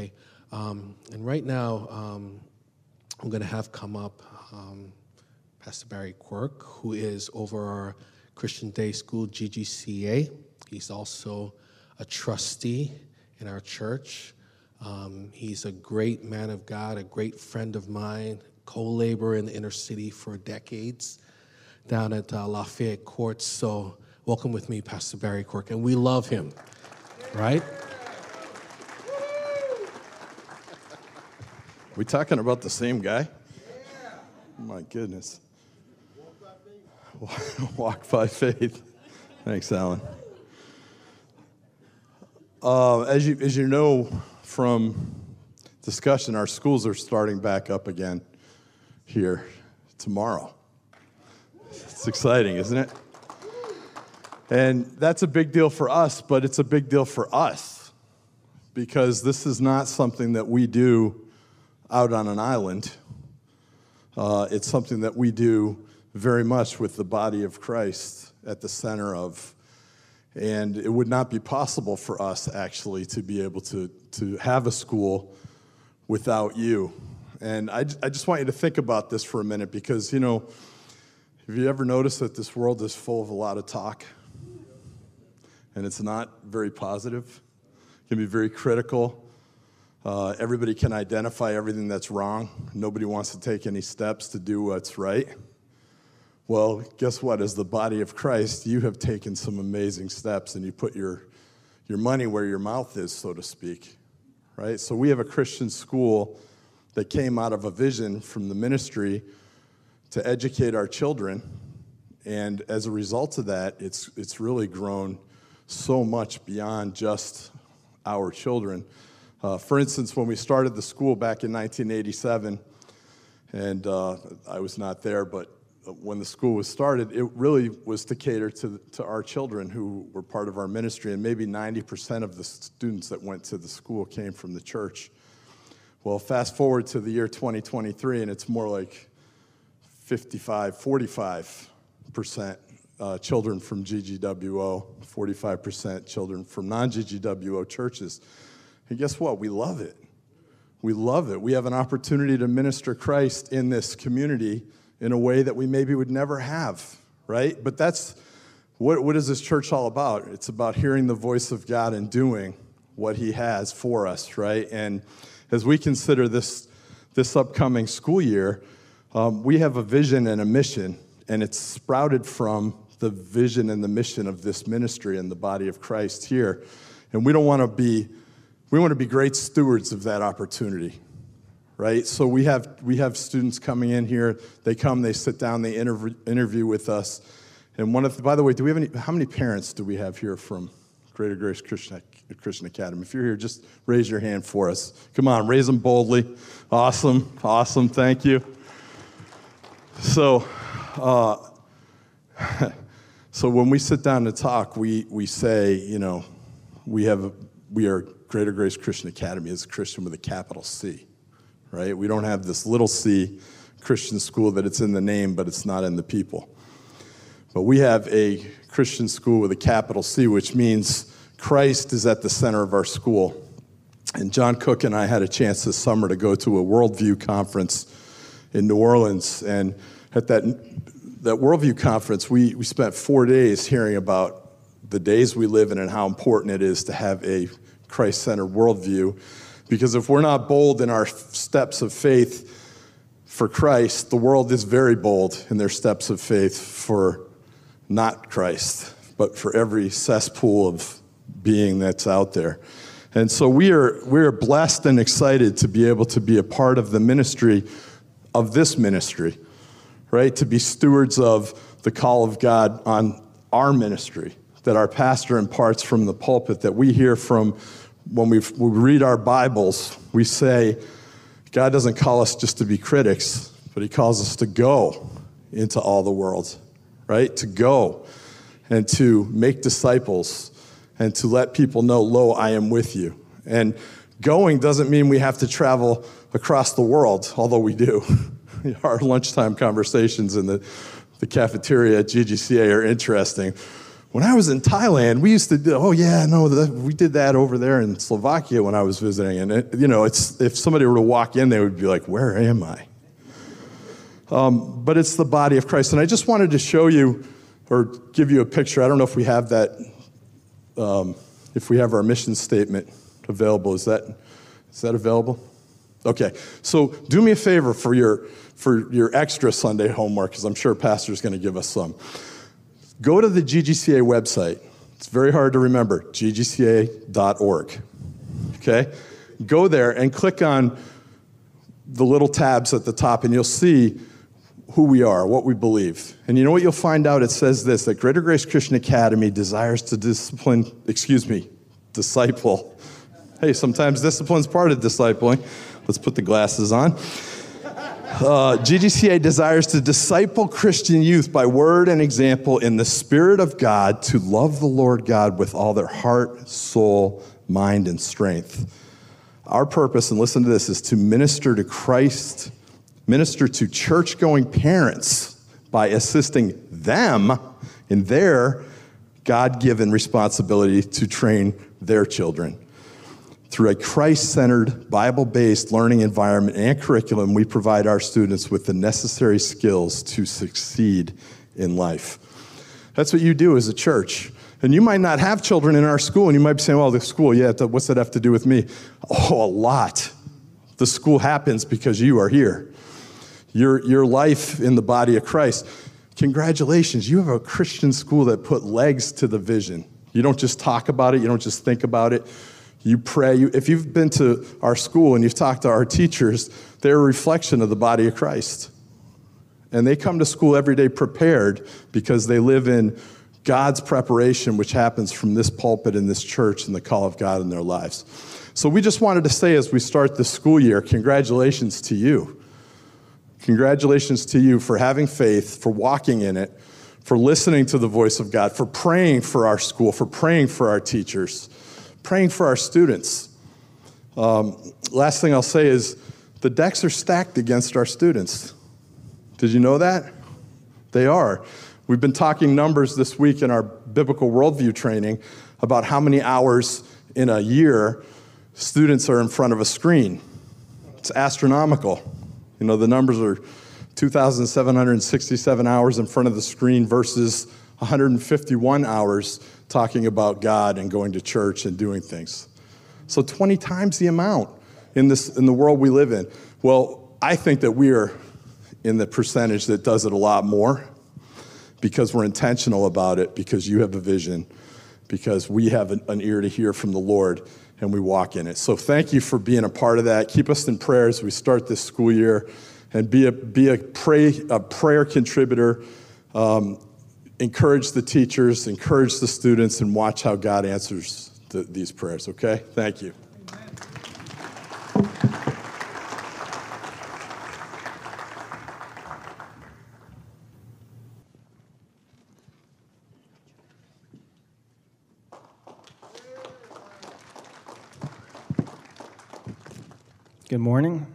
Okay. Um, and right now, um, I'm going to have come up um, Pastor Barry Quirk, who is over our Christian Day School GGCA. He's also a trustee in our church. Um, he's a great man of God, a great friend of mine, co laborer in the inner city for decades down at uh, Lafayette Courts. So, welcome with me, Pastor Barry Quirk, and we love him, right? We talking about the same guy? Yeah. My goodness. Walk by faith. Thanks, Alan. Uh, as you as you know from discussion, our schools are starting back up again here tomorrow. It's exciting, isn't it? And that's a big deal for us, but it's a big deal for us because this is not something that we do out on an island. Uh, it's something that we do very much with the body of Christ at the center of. And it would not be possible for us actually to be able to, to have a school without you. And I, I just want you to think about this for a minute because, you know, have you ever noticed that this world is full of a lot of talk? And it's not very positive, it can be very critical. Uh, everybody can identify everything that's wrong. Nobody wants to take any steps to do what's right. Well, guess what? As the body of Christ, you have taken some amazing steps and you put your, your money where your mouth is, so to speak. Right? So we have a Christian school that came out of a vision from the ministry to educate our children. And as a result of that, it's, it's really grown so much beyond just our children. Uh, for instance, when we started the school back in 1987, and uh, I was not there, but when the school was started, it really was to cater to, to our children who were part of our ministry, and maybe 90% of the students that went to the school came from the church. Well, fast forward to the year 2023, and it's more like 55, 45% uh, children from GGWO, 45% children from non GGWO churches. And guess what? We love it. We love it. We have an opportunity to minister Christ in this community in a way that we maybe would never have, right? But that's what, what is this church all about? It's about hearing the voice of God and doing what He has for us, right? And as we consider this, this upcoming school year, um, we have a vision and a mission, and it's sprouted from the vision and the mission of this ministry and the body of Christ here. And we don't want to be we want to be great stewards of that opportunity, right? So we have, we have students coming in here. They come, they sit down, they interview, interview with us. And one of, the, by the way, do we have any, how many parents do we have here from Greater Grace Christian, Christian Academy? If you're here, just raise your hand for us. Come on, raise them boldly. Awesome, awesome, thank you. So, uh, so when we sit down to talk, we, we say, you know, we have, we are Greater Grace Christian Academy is a Christian with a capital C, right? We don't have this little c Christian school that it's in the name, but it's not in the people. But we have a Christian school with a capital C, which means Christ is at the center of our school. And John Cook and I had a chance this summer to go to a worldview conference in New Orleans. And at that, that worldview conference, we, we spent four days hearing about the days we live in and how important it is to have a Christ centered worldview. Because if we're not bold in our steps of faith for Christ, the world is very bold in their steps of faith for not Christ, but for every cesspool of being that's out there. And so we are, we are blessed and excited to be able to be a part of the ministry of this ministry, right? To be stewards of the call of God on our ministry that our pastor imparts from the pulpit, that we hear from when we read our Bibles, we say, God doesn't call us just to be critics, but He calls us to go into all the world, right? To go and to make disciples and to let people know, Lo, I am with you. And going doesn't mean we have to travel across the world, although we do. Our lunchtime conversations in the, the cafeteria at GGCA are interesting. When I was in Thailand, we used to do, oh yeah, no, the, we did that over there in Slovakia when I was visiting. And, it, you know, it's, if somebody were to walk in, they would be like, where am I? Um, but it's the body of Christ. And I just wanted to show you or give you a picture. I don't know if we have that, um, if we have our mission statement available. Is that, is that available? Okay. So do me a favor for your, for your extra Sunday homework, because I'm sure Pastor's going to give us some. Go to the GGCA website. It's very hard to remember ggca.org. Okay? Go there and click on the little tabs at the top, and you'll see who we are, what we believe. And you know what you'll find out? It says this that Greater Grace Christian Academy desires to discipline, excuse me, disciple. Hey, sometimes discipline's part of discipling. Let's put the glasses on. Uh, GGCA desires to disciple Christian youth by word and example in the Spirit of God to love the Lord God with all their heart, soul, mind, and strength. Our purpose, and listen to this, is to minister to Christ, minister to church going parents by assisting them in their God given responsibility to train their children. Through a Christ centered, Bible based learning environment and curriculum, we provide our students with the necessary skills to succeed in life. That's what you do as a church. And you might not have children in our school, and you might be saying, well, the school, yeah, what's that have to do with me? Oh, a lot. The school happens because you are here. Your, your life in the body of Christ. Congratulations, you have a Christian school that put legs to the vision. You don't just talk about it, you don't just think about it you pray. You, if you've been to our school and you've talked to our teachers, they're a reflection of the body of Christ. And they come to school every day prepared because they live in God's preparation, which happens from this pulpit in this church and the call of God in their lives. So we just wanted to say as we start the school year, congratulations to you. Congratulations to you for having faith, for walking in it, for listening to the voice of God, for praying for our school, for praying for our teachers praying for our students. Um, last thing I'll say is the decks are stacked against our students. Did you know that? They are. We've been talking numbers this week in our biblical worldview training about how many hours in a year students are in front of a screen. It's astronomical. You know, the numbers are 2,767 hours in front of the screen versus 151 hours talking about God and going to church and doing things. So 20 times the amount in, this, in the world we live in. Well, I think that we are in the percentage that does it a lot more because we're intentional about it, because you have a vision, because we have an, an ear to hear from the Lord and we walk in it. So thank you for being a part of that. Keep us in prayer as we start this school year and be a, be a, pray, a prayer contributor. Um, encourage the teachers, encourage the students, and watch how God answers the, these prayers, okay? Thank you. Good morning.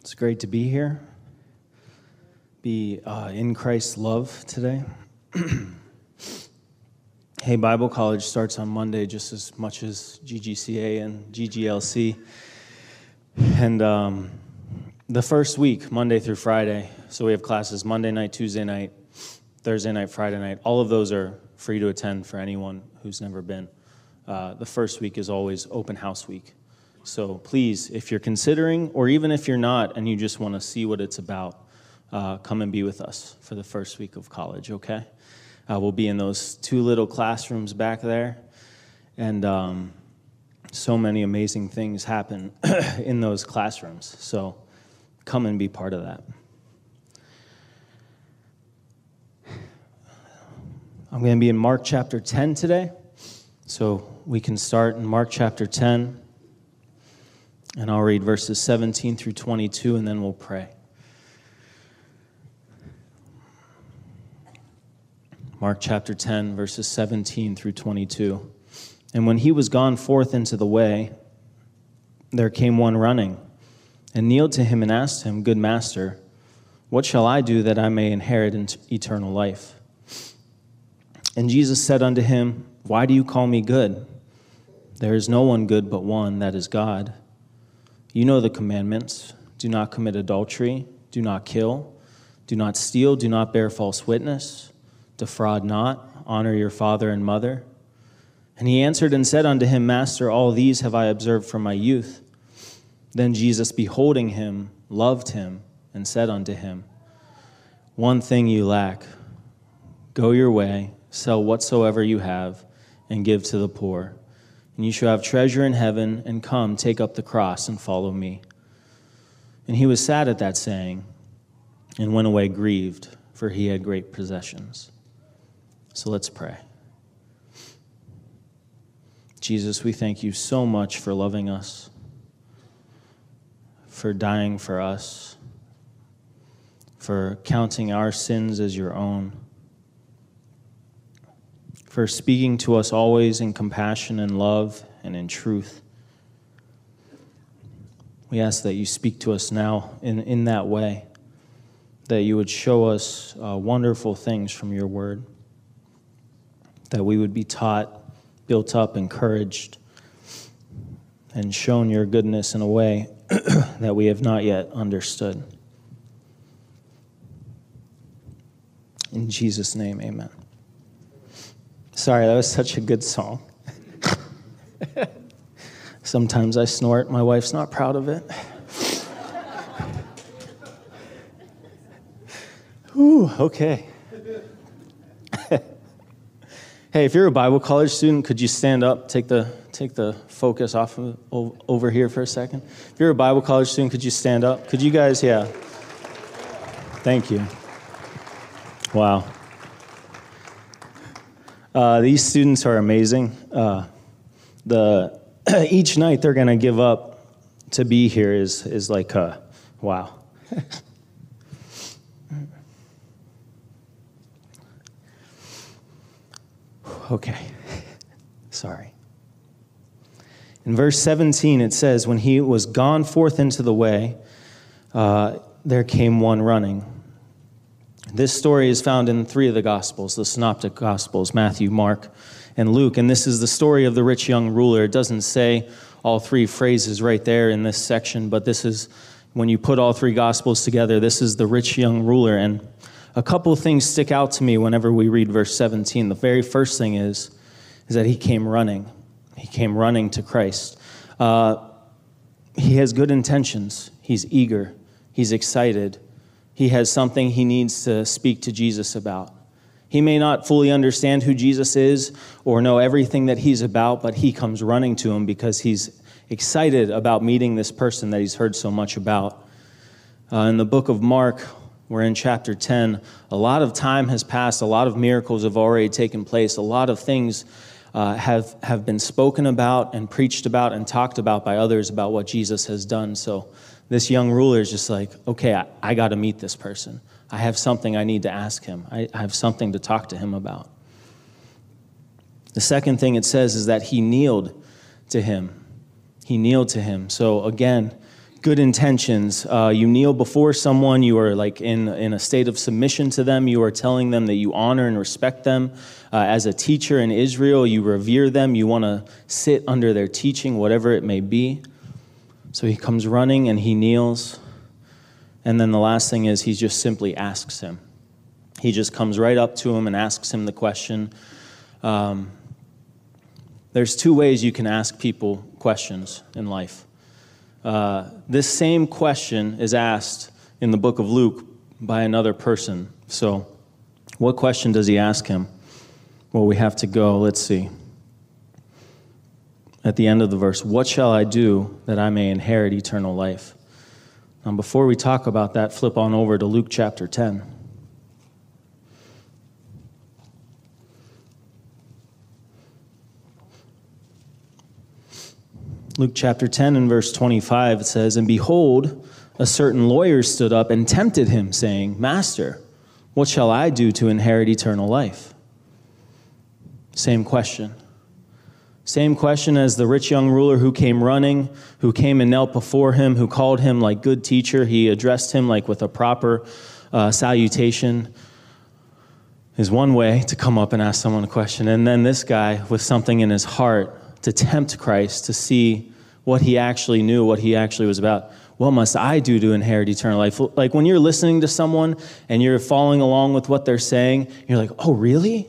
It's great to be here be uh, in Christ's love today. hey, Bible College starts on Monday just as much as GGCA and GGLC. And um, the first week, Monday through Friday, so we have classes Monday night, Tuesday night, Thursday night, Friday night. All of those are free to attend for anyone who's never been. Uh, the first week is always open house week. So please, if you're considering, or even if you're not and you just want to see what it's about, uh, come and be with us for the first week of college, okay? Uh, we'll be in those two little classrooms back there. And um, so many amazing things happen in those classrooms. So come and be part of that. I'm going to be in Mark chapter 10 today. So we can start in Mark chapter 10. And I'll read verses 17 through 22, and then we'll pray. Mark chapter 10, verses 17 through 22. And when he was gone forth into the way, there came one running, and kneeled to him and asked him, Good master, what shall I do that I may inherit eternal life? And Jesus said unto him, Why do you call me good? There is no one good but one, that is God. You know the commandments do not commit adultery, do not kill, do not steal, do not bear false witness, defraud not, honor your father and mother. And he answered and said unto him, Master, all these have I observed from my youth. Then Jesus, beholding him, loved him, and said unto him, One thing you lack. Go your way, sell whatsoever you have, and give to the poor. And you shall have treasure in heaven, and come, take up the cross, and follow me. And he was sad at that saying, and went away grieved, for he had great possessions. So let's pray. Jesus, we thank you so much for loving us, for dying for us, for counting our sins as your own, for speaking to us always in compassion and love and in truth. We ask that you speak to us now in, in that way, that you would show us uh, wonderful things from your word, that we would be taught built up, encouraged, and shown your goodness in a way that we have not yet understood. In Jesus' name, amen. Sorry, that was such a good song. Sometimes I snort. My wife's not proud of it. Ooh, okay. Hey, if you're a Bible college student, could you stand up, take the, take the focus off of, over here for a second? If you're a Bible college student, could you stand up? Could you guys, yeah. Thank you. Wow. Uh, these students are amazing. Uh, the, each night they're going to give up to be here is, is like, uh, wow. Okay. Sorry. In verse 17, it says, When he was gone forth into the way, uh, there came one running. This story is found in three of the Gospels, the Synoptic Gospels Matthew, Mark, and Luke. And this is the story of the rich young ruler. It doesn't say all three phrases right there in this section, but this is, when you put all three Gospels together, this is the rich young ruler. And a couple of things stick out to me whenever we read verse 17. The very first thing is, is that he came running. He came running to Christ. Uh, he has good intentions. He's eager. He's excited. He has something he needs to speak to Jesus about. He may not fully understand who Jesus is or know everything that he's about, but he comes running to him because he's excited about meeting this person that he's heard so much about. Uh, in the book of Mark, we're in chapter 10. A lot of time has passed, a lot of miracles have already taken place, a lot of things uh, have, have been spoken about and preached about and talked about by others about what Jesus has done. So this young ruler is just like, okay, I, I got to meet this person. I have something I need to ask him, I, I have something to talk to him about. The second thing it says is that he kneeled to him. He kneeled to him. So again, good intentions. Uh, you kneel before someone, you are like in, in a state of submission to them. You are telling them that you honor and respect them. Uh, as a teacher in Israel, you revere them. You want to sit under their teaching, whatever it may be. So he comes running and he kneels. And then the last thing is he just simply asks him. He just comes right up to him and asks him the question. Um, there's two ways you can ask people questions in life. Uh, this same question is asked in the book of Luke by another person. So, what question does he ask him? Well, we have to go. Let's see. At the end of the verse, what shall I do that I may inherit eternal life? Now, before we talk about that, flip on over to Luke chapter 10. Luke chapter 10 and verse 25, it says, And behold, a certain lawyer stood up and tempted him, saying, Master, what shall I do to inherit eternal life? Same question. Same question as the rich young ruler who came running, who came and knelt before him, who called him like good teacher. He addressed him like with a proper uh, salutation. is one way to come up and ask someone a question. And then this guy with something in his heart to tempt Christ to see what he actually knew, what he actually was about. What must I do to inherit eternal life? Like when you're listening to someone and you're following along with what they're saying, you're like, oh, really?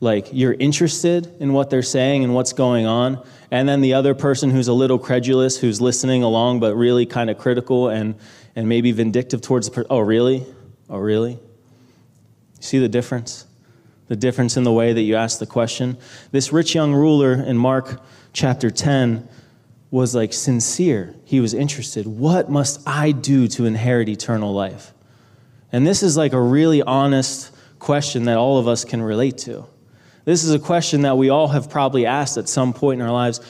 Like you're interested in what they're saying and what's going on. And then the other person who's a little credulous, who's listening along but really kind of critical and, and maybe vindictive towards the person, oh, really? Oh, really? See the difference? The difference in the way that you ask the question? This rich young ruler in Mark chapter 10 was like sincere. He was interested. What must I do to inherit eternal life? And this is like a really honest question that all of us can relate to. This is a question that we all have probably asked at some point in our lives.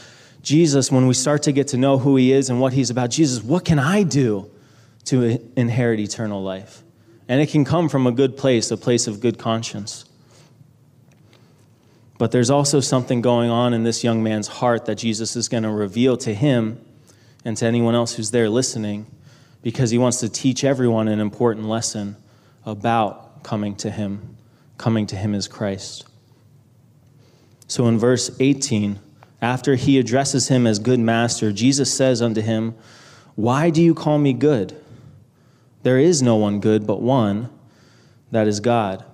Jesus, when we start to get to know who he is and what he's about, Jesus, what can I do to inherit eternal life? And it can come from a good place, a place of good conscience. But there's also something going on in this young man's heart that Jesus is going to reveal to him and to anyone else who's there listening because he wants to teach everyone an important lesson about coming to him, coming to him as Christ. So in verse 18, after he addresses him as good master, Jesus says unto him, Why do you call me good? There is no one good but one, that is God.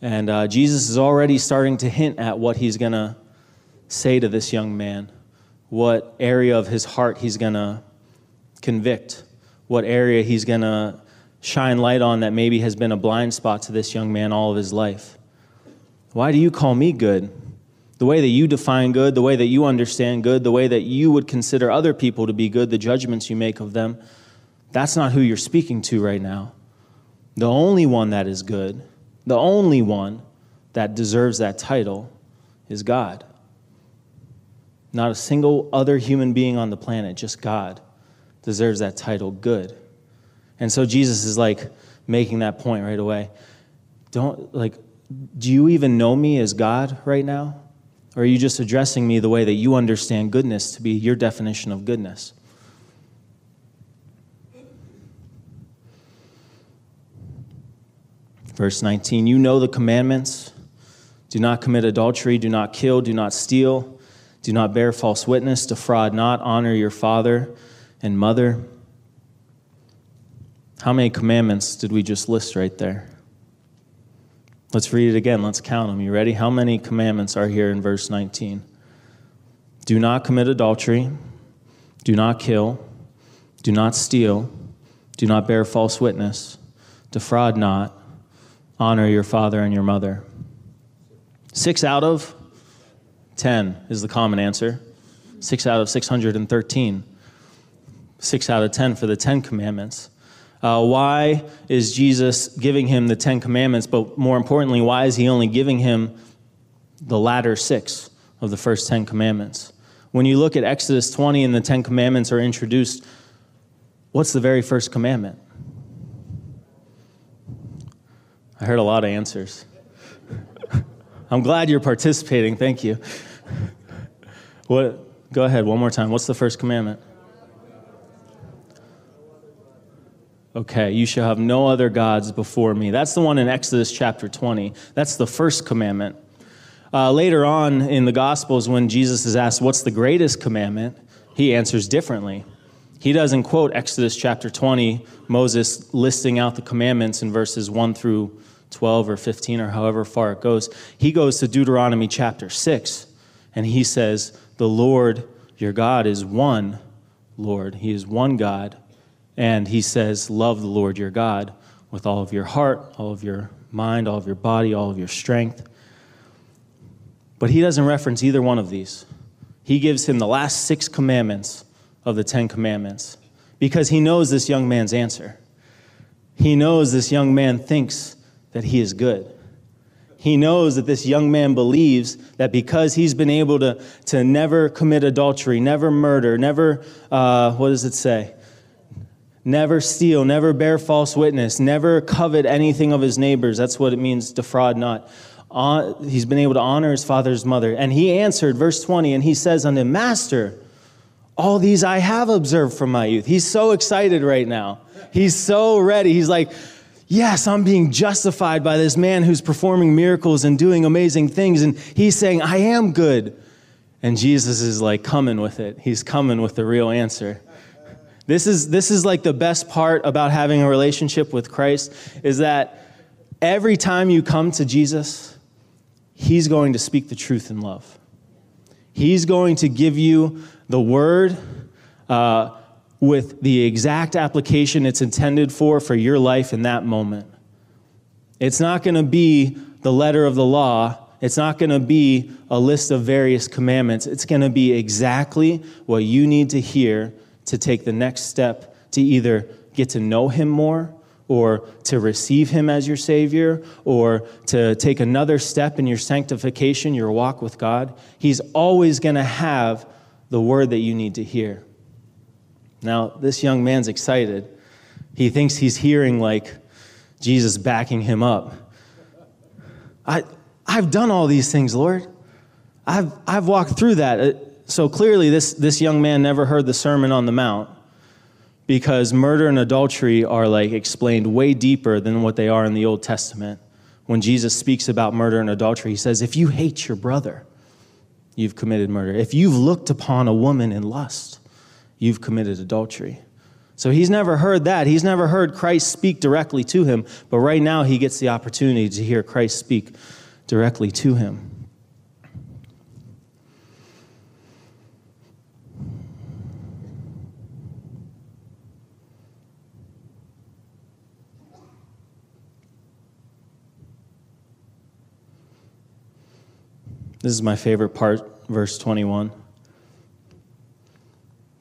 And uh, Jesus is already starting to hint at what he's going to say to this young man, what area of his heart he's going to convict, what area he's going to shine light on that maybe has been a blind spot to this young man all of his life. Why do you call me good? The way that you define good, the way that you understand good, the way that you would consider other people to be good, the judgments you make of them, that's not who you're speaking to right now. The only one that is good, the only one that deserves that title is God. Not a single other human being on the planet, just God, deserves that title, good. And so Jesus is like making that point right away. Don't, like, do you even know me as God right now? Or are you just addressing me the way that you understand goodness to be your definition of goodness? Verse 19 You know the commandments do not commit adultery, do not kill, do not steal, do not bear false witness, defraud not, honor your father and mother. How many commandments did we just list right there? Let's read it again. Let's count them. You ready? How many commandments are here in verse 19? Do not commit adultery, do not kill, do not steal, do not bear false witness, defraud not honor your father and your mother. Six out of 10 is the common answer. Six out of 613. Six out of 10 for the 10 commandments. Uh, why is Jesus giving him the Ten Commandments? But more importantly, why is he only giving him the latter six of the first Ten Commandments? When you look at Exodus 20 and the Ten Commandments are introduced, what's the very first commandment? I heard a lot of answers. I'm glad you're participating. Thank you. What? Go ahead, one more time. What's the first commandment? Okay, you shall have no other gods before me. That's the one in Exodus chapter 20. That's the first commandment. Uh, later on in the Gospels, when Jesus is asked, What's the greatest commandment? he answers differently. He doesn't quote Exodus chapter 20, Moses listing out the commandments in verses 1 through 12 or 15 or however far it goes. He goes to Deuteronomy chapter 6 and he says, The Lord your God is one Lord. He is one God. And he says, Love the Lord your God with all of your heart, all of your mind, all of your body, all of your strength. But he doesn't reference either one of these. He gives him the last six commandments of the Ten Commandments because he knows this young man's answer. He knows this young man thinks that he is good. He knows that this young man believes that because he's been able to, to never commit adultery, never murder, never, uh, what does it say? Never steal, never bear false witness, never covet anything of his neighbors. That's what it means, defraud not. Uh, he's been able to honor his father's mother. And he answered, verse 20, and he says unto him, Master, all these I have observed from my youth. He's so excited right now. He's so ready. He's like, Yes, I'm being justified by this man who's performing miracles and doing amazing things. And he's saying, I am good. And Jesus is like coming with it. He's coming with the real answer. This is, this is like the best part about having a relationship with Christ is that every time you come to Jesus, he's going to speak the truth in love. He's going to give you the word uh, with the exact application it's intended for for your life in that moment. It's not going to be the letter of the law. It's not going to be a list of various commandments. It's going to be exactly what you need to hear to take the next step to either get to know Him more or to receive Him as your Savior, or to take another step in your sanctification, your walk with God, He's always going to have the word that you need to hear. Now, this young man's excited. He thinks he's hearing like Jesus backing him up. I, I've done all these things, Lord. I've, I've walked through that. Uh, so clearly, this, this young man never heard the Sermon on the Mount because murder and adultery are like explained way deeper than what they are in the Old Testament. When Jesus speaks about murder and adultery, he says, If you hate your brother, you've committed murder. If you've looked upon a woman in lust, you've committed adultery. So he's never heard that. He's never heard Christ speak directly to him, but right now he gets the opportunity to hear Christ speak directly to him. This is my favorite part, verse 21.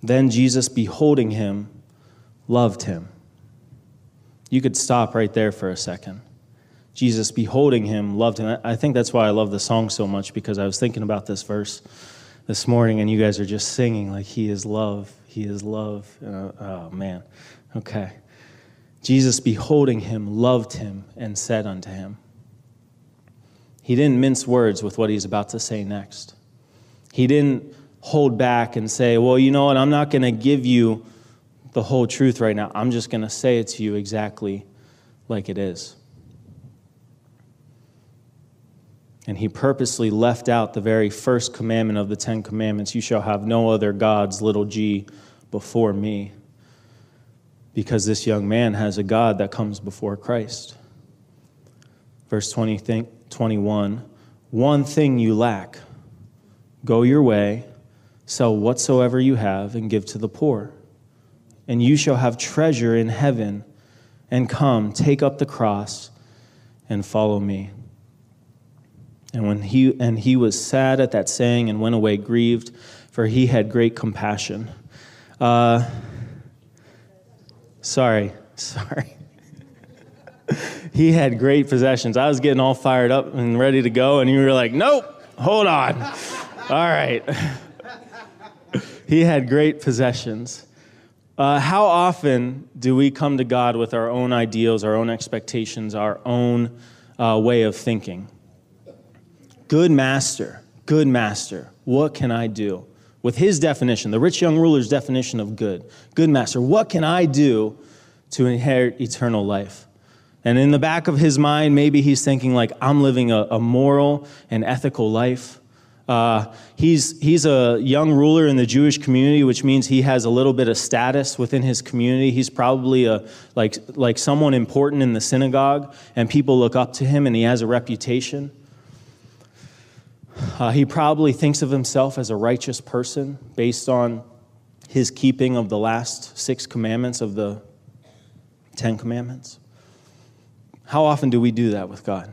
Then Jesus, beholding him, loved him. You could stop right there for a second. Jesus, beholding him, loved him. I think that's why I love the song so much because I was thinking about this verse this morning and you guys are just singing like, He is love, He is love. Uh, oh, man. Okay. Jesus, beholding him, loved him and said unto him, he didn't mince words with what he's about to say next. He didn't hold back and say, Well, you know what? I'm not going to give you the whole truth right now. I'm just going to say it to you exactly like it is. And he purposely left out the very first commandment of the Ten Commandments you shall have no other gods, little g, before me. Because this young man has a God that comes before Christ. Verse 20, 21 One thing you lack go your way, sell whatsoever you have, and give to the poor. And you shall have treasure in heaven. And come, take up the cross, and follow me. And when he and he was sad at that saying and went away grieved, for he had great compassion. Uh, sorry, sorry he had great possessions. I was getting all fired up and ready to go, and you were like, nope, hold on. all right. he had great possessions. Uh, how often do we come to God with our own ideals, our own expectations, our own uh, way of thinking? Good master, good master, what can I do? With his definition, the rich young ruler's definition of good, good master, what can I do to inherit eternal life? And in the back of his mind, maybe he's thinking, like, I'm living a, a moral and ethical life. Uh, he's, he's a young ruler in the Jewish community, which means he has a little bit of status within his community. He's probably a, like, like someone important in the synagogue, and people look up to him, and he has a reputation. Uh, he probably thinks of himself as a righteous person based on his keeping of the last six commandments of the Ten Commandments. How often do we do that with God?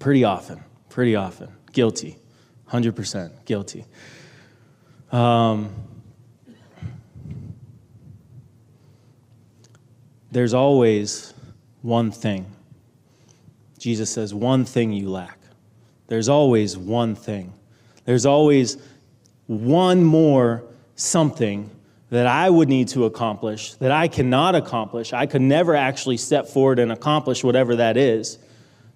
Pretty often, pretty often. Guilty, 100% guilty. Um, there's always one thing. Jesus says, one thing you lack. There's always one thing. There's always one more something that I would need to accomplish, that I cannot accomplish. I could never actually step forward and accomplish whatever that is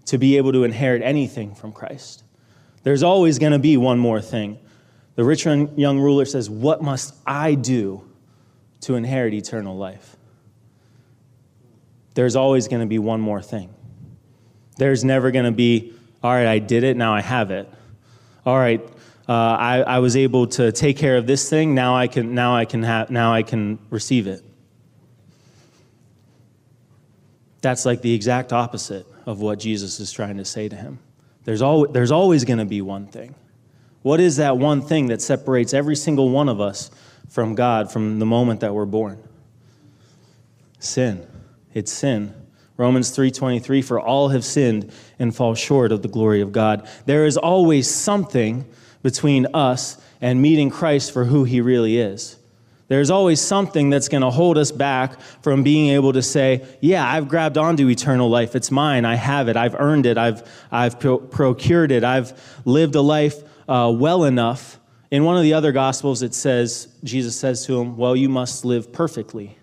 to be able to inherit anything from Christ. There's always going to be one more thing. The rich young ruler says, What must I do to inherit eternal life? there's always going to be one more thing. There's never going to be, all right, I did it, now I have it. All right, uh, I, I was able to take care of this thing, now I can, now I can, have, now I can receive it. That's like the exact opposite of what Jesus is trying to say to him. There's, al- there's always going to be one thing. What is that one thing that separates every single one of us from God from the moment that we're born? Sin. It's sin. Romans 3:23 for all have sinned and fall short of the glory of God. There is always something between us and meeting Christ for who he really is. There's always something that's going to hold us back from being able to say, Yeah, I've grabbed onto eternal life. It's mine. I have it. I've earned it. I've, I've pro- procured it. I've lived a life uh, well enough. In one of the other Gospels, it says, Jesus says to him, Well, you must live perfectly.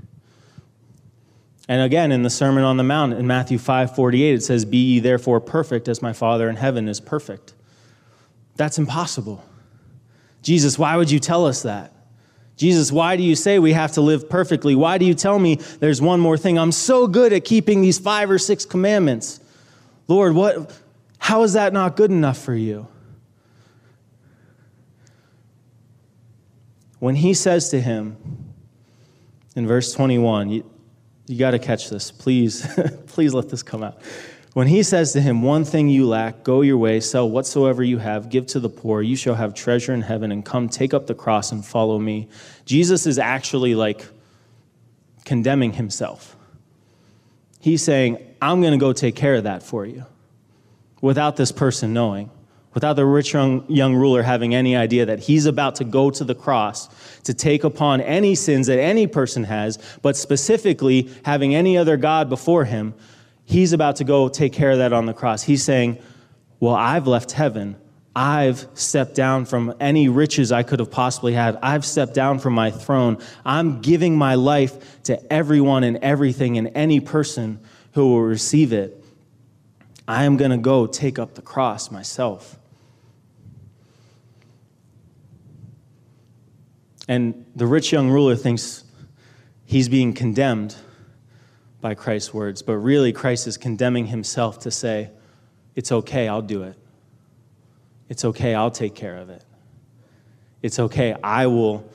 And again, in the Sermon on the Mount in Matthew 5 48, it says, Be ye therefore perfect as my Father in heaven is perfect. That's impossible. Jesus, why would you tell us that? Jesus, why do you say we have to live perfectly? Why do you tell me there's one more thing? I'm so good at keeping these five or six commandments. Lord, what how is that not good enough for you? When he says to him in verse 21, you, you got to catch this. Please, please let this come out. When he says to him, One thing you lack, go your way, sell whatsoever you have, give to the poor, you shall have treasure in heaven, and come take up the cross and follow me. Jesus is actually like condemning himself. He's saying, I'm going to go take care of that for you without this person knowing, without the rich young, young ruler having any idea that he's about to go to the cross to take upon any sins that any person has, but specifically having any other God before him He's about to go take care of that on the cross. He's saying, Well, I've left heaven. I've stepped down from any riches I could have possibly had. I've stepped down from my throne. I'm giving my life to everyone and everything and any person who will receive it. I am going to go take up the cross myself. And the rich young ruler thinks he's being condemned by Christ's words, but really Christ is condemning himself to say, It's okay, I'll do it. It's okay, I'll take care of it. It's okay, I will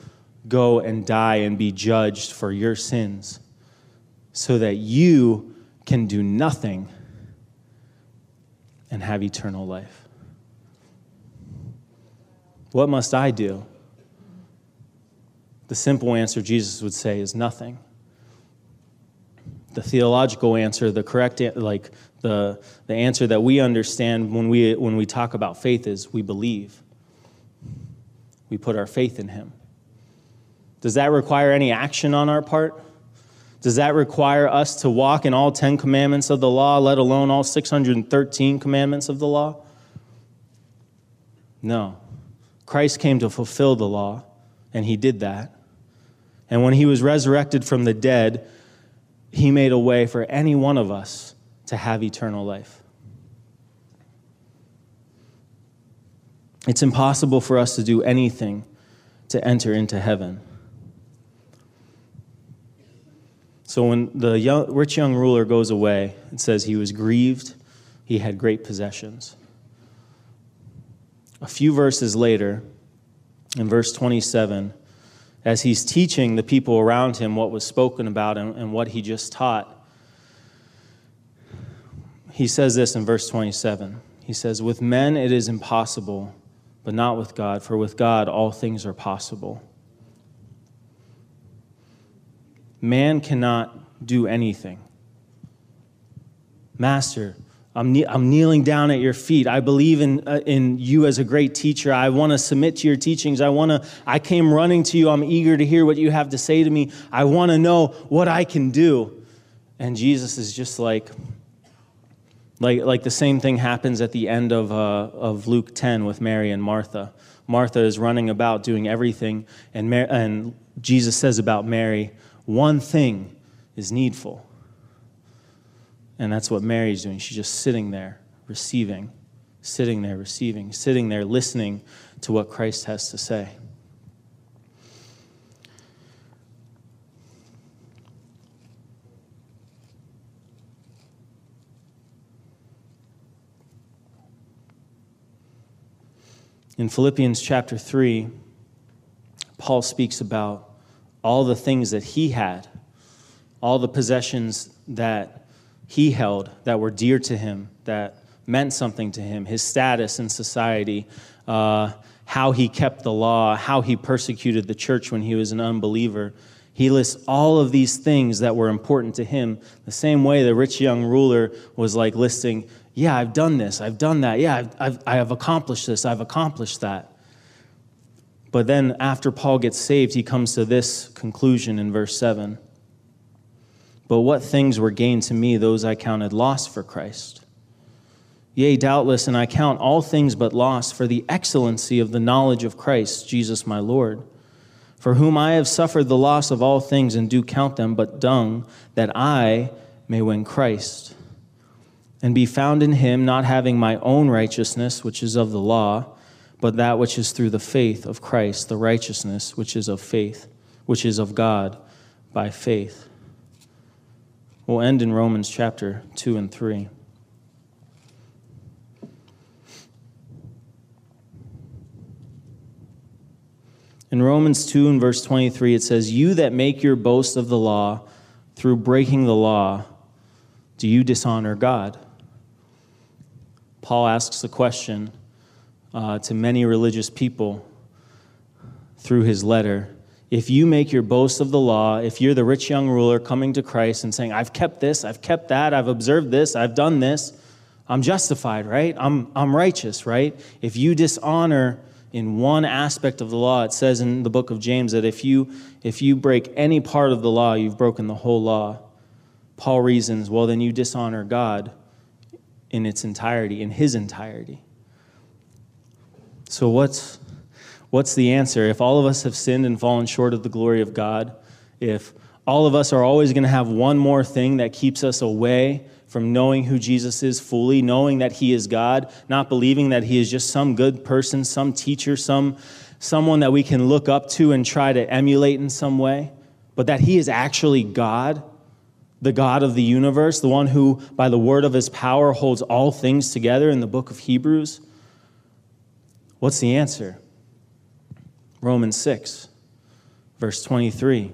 go and die and be judged for your sins so that you can do nothing and have eternal life. What must I do? The simple answer Jesus would say is nothing the theological answer, the correct, like the, the answer that we understand when we, when we talk about faith is we believe. We put our faith in Him. Does that require any action on our part? Does that require us to walk in all 10 commandments of the law, let alone all 613 commandments of the law? No. Christ came to fulfill the law, and He did that. And when He was resurrected from the dead, he made a way for any one of us to have eternal life. It's impossible for us to do anything to enter into heaven. So when the young, rich young ruler goes away, it says he was grieved, he had great possessions. A few verses later, in verse 27, as he's teaching the people around him what was spoken about and, and what he just taught, he says this in verse 27. He says, With men it is impossible, but not with God, for with God all things are possible. Man cannot do anything. Master, I'm, I'm kneeling down at your feet. I believe in, uh, in you as a great teacher. I want to submit to your teachings. I want to, I came running to you. I'm eager to hear what you have to say to me. I want to know what I can do. And Jesus is just like, like, like the same thing happens at the end of, uh, of Luke 10 with Mary and Martha. Martha is running about doing everything, and, Mar- and Jesus says about Mary, one thing is needful. And that's what Mary's doing. She's just sitting there, receiving, sitting there, receiving, sitting there, listening to what Christ has to say. In Philippians chapter 3, Paul speaks about all the things that he had, all the possessions that he held that were dear to him, that meant something to him, his status in society, uh, how he kept the law, how he persecuted the church when he was an unbeliever. He lists all of these things that were important to him, the same way the rich young ruler was like listing, Yeah, I've done this, I've done that, yeah, I've, I've, I have accomplished this, I've accomplished that. But then after Paul gets saved, he comes to this conclusion in verse 7. But what things were gained to me, those I counted loss for Christ. Yea, doubtless, and I count all things but loss for the excellency of the knowledge of Christ, Jesus my Lord, for whom I have suffered the loss of all things and do count them but dung, that I may win Christ, and be found in him, not having my own righteousness, which is of the law, but that which is through the faith of Christ, the righteousness which is of faith, which is of God by faith We'll end in Romans chapter 2 and 3. In Romans 2 and verse 23, it says, You that make your boast of the law through breaking the law, do you dishonor God? Paul asks the question uh, to many religious people through his letter if you make your boast of the law, if you're the rich young ruler coming to Christ and saying, I've kept this, I've kept that, I've observed this, I've done this, I'm justified, right? I'm, I'm righteous, right? If you dishonor in one aspect of the law, it says in the book of James that if you, if you break any part of the law, you've broken the whole law. Paul reasons, well, then you dishonor God in its entirety, in his entirety. So, what's, What's the answer? If all of us have sinned and fallen short of the glory of God, if all of us are always going to have one more thing that keeps us away from knowing who Jesus is fully, knowing that he is God, not believing that he is just some good person, some teacher, some someone that we can look up to and try to emulate in some way, but that he is actually God, the God of the universe, the one who by the word of his power holds all things together in the book of Hebrews. What's the answer? Romans 6, verse 23.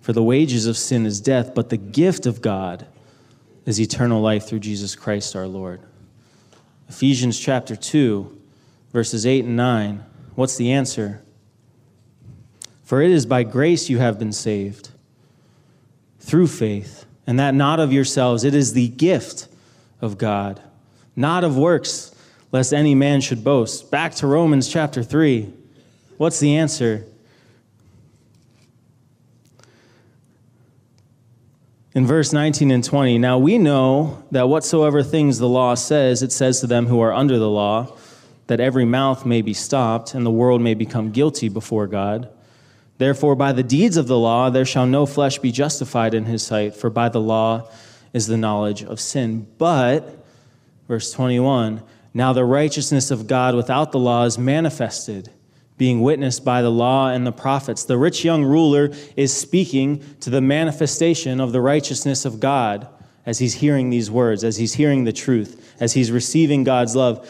For the wages of sin is death, but the gift of God is eternal life through Jesus Christ our Lord. Ephesians chapter 2, verses 8 and 9. What's the answer? For it is by grace you have been saved, through faith, and that not of yourselves. It is the gift of God, not of works lest any man should boast. Back to Romans chapter 3. What's the answer? In verse 19 and 20, now we know that whatsoever things the law says, it says to them who are under the law, that every mouth may be stopped and the world may become guilty before God. Therefore, by the deeds of the law, there shall no flesh be justified in his sight, for by the law is the knowledge of sin. But, verse 21, now the righteousness of God without the law is manifested, being witnessed by the law and the prophets. The rich young ruler is speaking to the manifestation of the righteousness of God as he's hearing these words, as he's hearing the truth, as he's receiving God's love.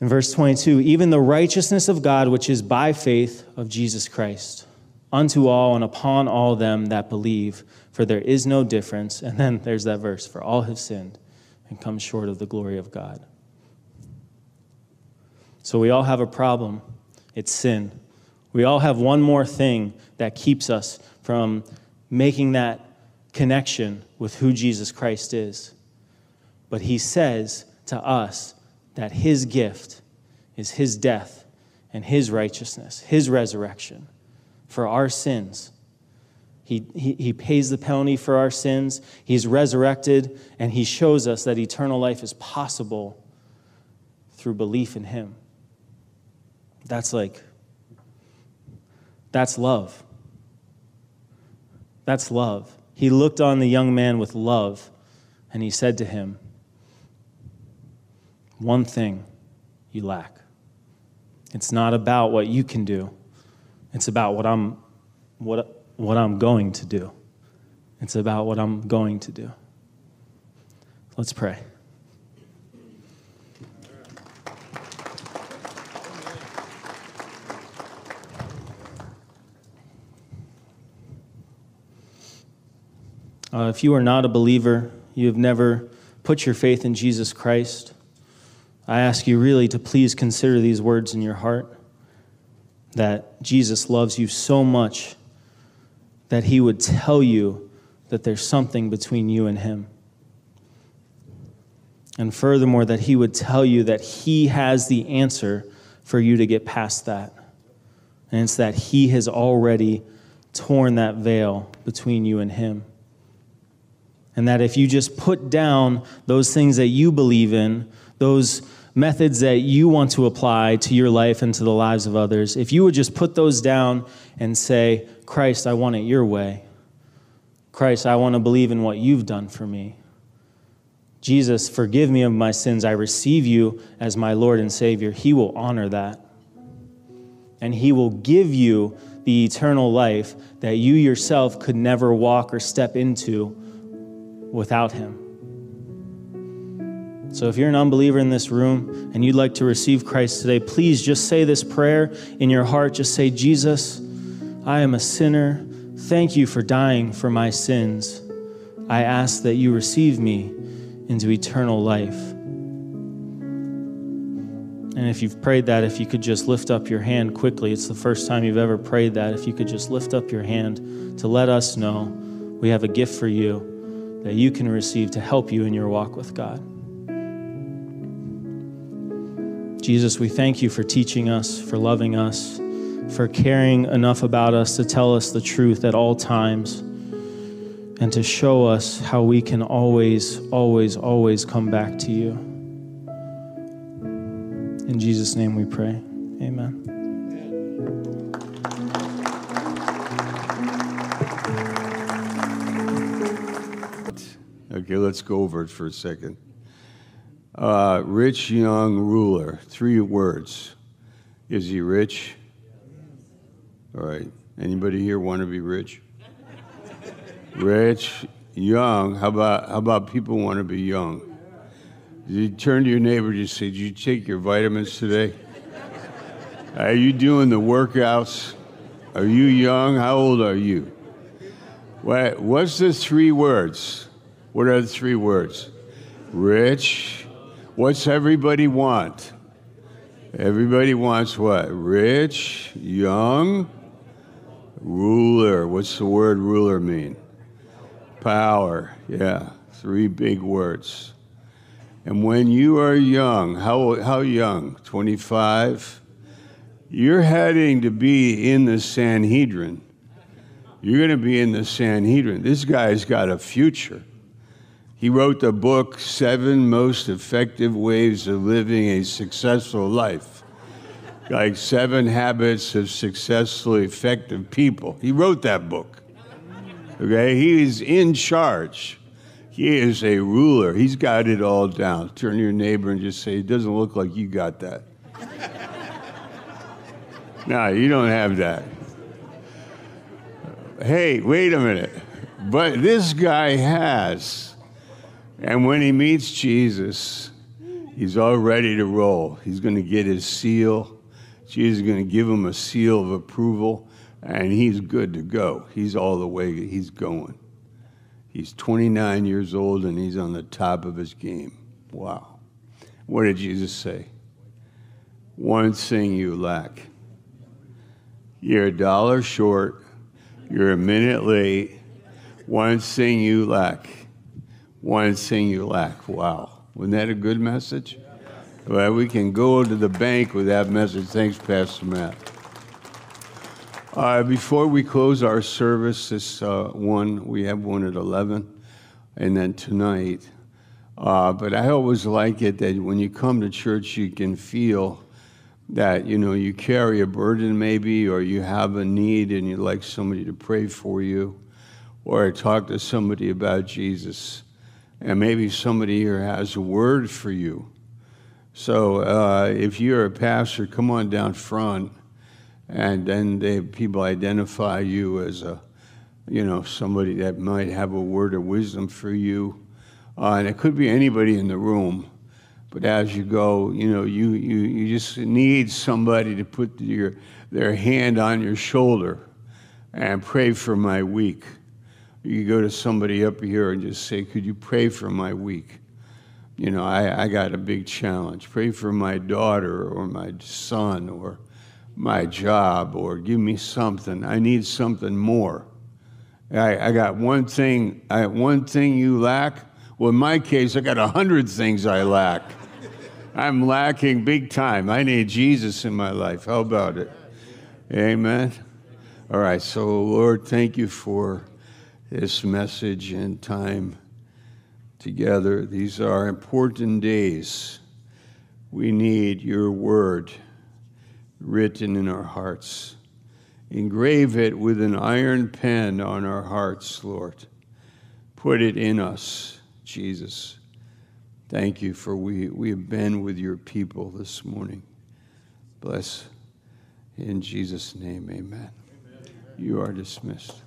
In verse 22, even the righteousness of God, which is by faith of Jesus Christ, unto all and upon all them that believe, for there is no difference. And then there's that verse, for all have sinned and come short of the glory of God. So we all have a problem it's sin. We all have one more thing that keeps us from making that connection with who Jesus Christ is. But he says to us that his gift is his death and his righteousness, his resurrection for our sins he, he, he pays the penalty for our sins. He's resurrected, and He shows us that eternal life is possible through belief in Him. That's like, that's love. That's love. He looked on the young man with love, and He said to him, One thing you lack. It's not about what you can do, it's about what I'm. What, what I'm going to do. It's about what I'm going to do. Let's pray. Uh, if you are not a believer, you have never put your faith in Jesus Christ, I ask you really to please consider these words in your heart that Jesus loves you so much that he would tell you that there's something between you and him. And furthermore, that he would tell you that he has the answer for you to get past that. And it's that he has already torn that veil between you and him. And that if you just put down those things that you believe in, those methods that you want to apply to your life and to the lives of others, if you would just put those down and say, Christ, I want it your way. Christ, I want to believe in what you've done for me. Jesus, forgive me of my sins. I receive you as my Lord and Savior. He will honor that. And He will give you the eternal life that you yourself could never walk or step into without Him. So if you're an unbeliever in this room and you'd like to receive Christ today, please just say this prayer in your heart. Just say, Jesus, I am a sinner. Thank you for dying for my sins. I ask that you receive me into eternal life. And if you've prayed that, if you could just lift up your hand quickly, it's the first time you've ever prayed that. If you could just lift up your hand to let us know we have a gift for you that you can receive to help you in your walk with God. Jesus, we thank you for teaching us, for loving us, for caring enough about us to tell us the truth at all times and to show us how we can always, always, always come back to you. In Jesus' name we pray. Amen. Okay, let's go over it for a second. Uh, rich young ruler, three words. Is he rich? All right. Anybody here want to be rich? rich, young. How about how about people want to be young? You turn to your neighbor and you say, "Did you take your vitamins today? Are you doing the workouts? Are you young? How old are you?" What, what's the three words? What are the three words? Rich. What's everybody want? Everybody wants what? Rich, young, ruler. What's the word ruler mean? Power. Yeah, three big words. And when you are young, how, how young? 25? You're heading to be in the Sanhedrin. You're going to be in the Sanhedrin. This guy's got a future. He wrote the book, Seven Most Effective Ways of Living a Successful Life. Like Seven Habits of Successfully Effective People. He wrote that book. Okay? He is in charge. He is a ruler. He's got it all down. Turn to your neighbor and just say, It doesn't look like you got that. no, you don't have that hey, wait a minute. But this guy has. And when he meets Jesus, he's all ready to roll. He's going to get his seal. Jesus is going to give him a seal of approval, and he's good to go. He's all the way, he's going. He's 29 years old, and he's on the top of his game. Wow. What did Jesus say? One thing you lack. You're a dollar short you're a minute late. One thing you lack. One thing you lack. Wow. Wasn't that a good message? Well, we can go to the bank with that message. Thanks, Pastor Mat. Uh, before we close our service, this uh, one, we have one at 11, and then tonight. Uh, but I always like it that when you come to church, you can feel that you know you carry a burden maybe or you have a need and you'd like somebody to pray for you or talk to somebody about jesus and maybe somebody here has a word for you so uh, if you're a pastor come on down front and then they, people identify you as a you know somebody that might have a word of wisdom for you uh, and it could be anybody in the room but as you go, you know, you, you, you just need somebody to put your, their hand on your shoulder and pray for my week. You go to somebody up here and just say, Could you pray for my week? You know, I, I got a big challenge. Pray for my daughter or my son or my job or give me something. I need something more. I, I got one thing, I, one thing you lack. Well, in my case, I got a hundred things I lack. I'm lacking big time. I need Jesus in my life. How about it? Amen. All right, so Lord, thank you for this message and time together. These are important days. We need your word written in our hearts. Engrave it with an iron pen on our hearts, Lord. Put it in us, Jesus. Thank you for we, we have been with your people this morning. Bless in Jesus' name, amen. You are dismissed.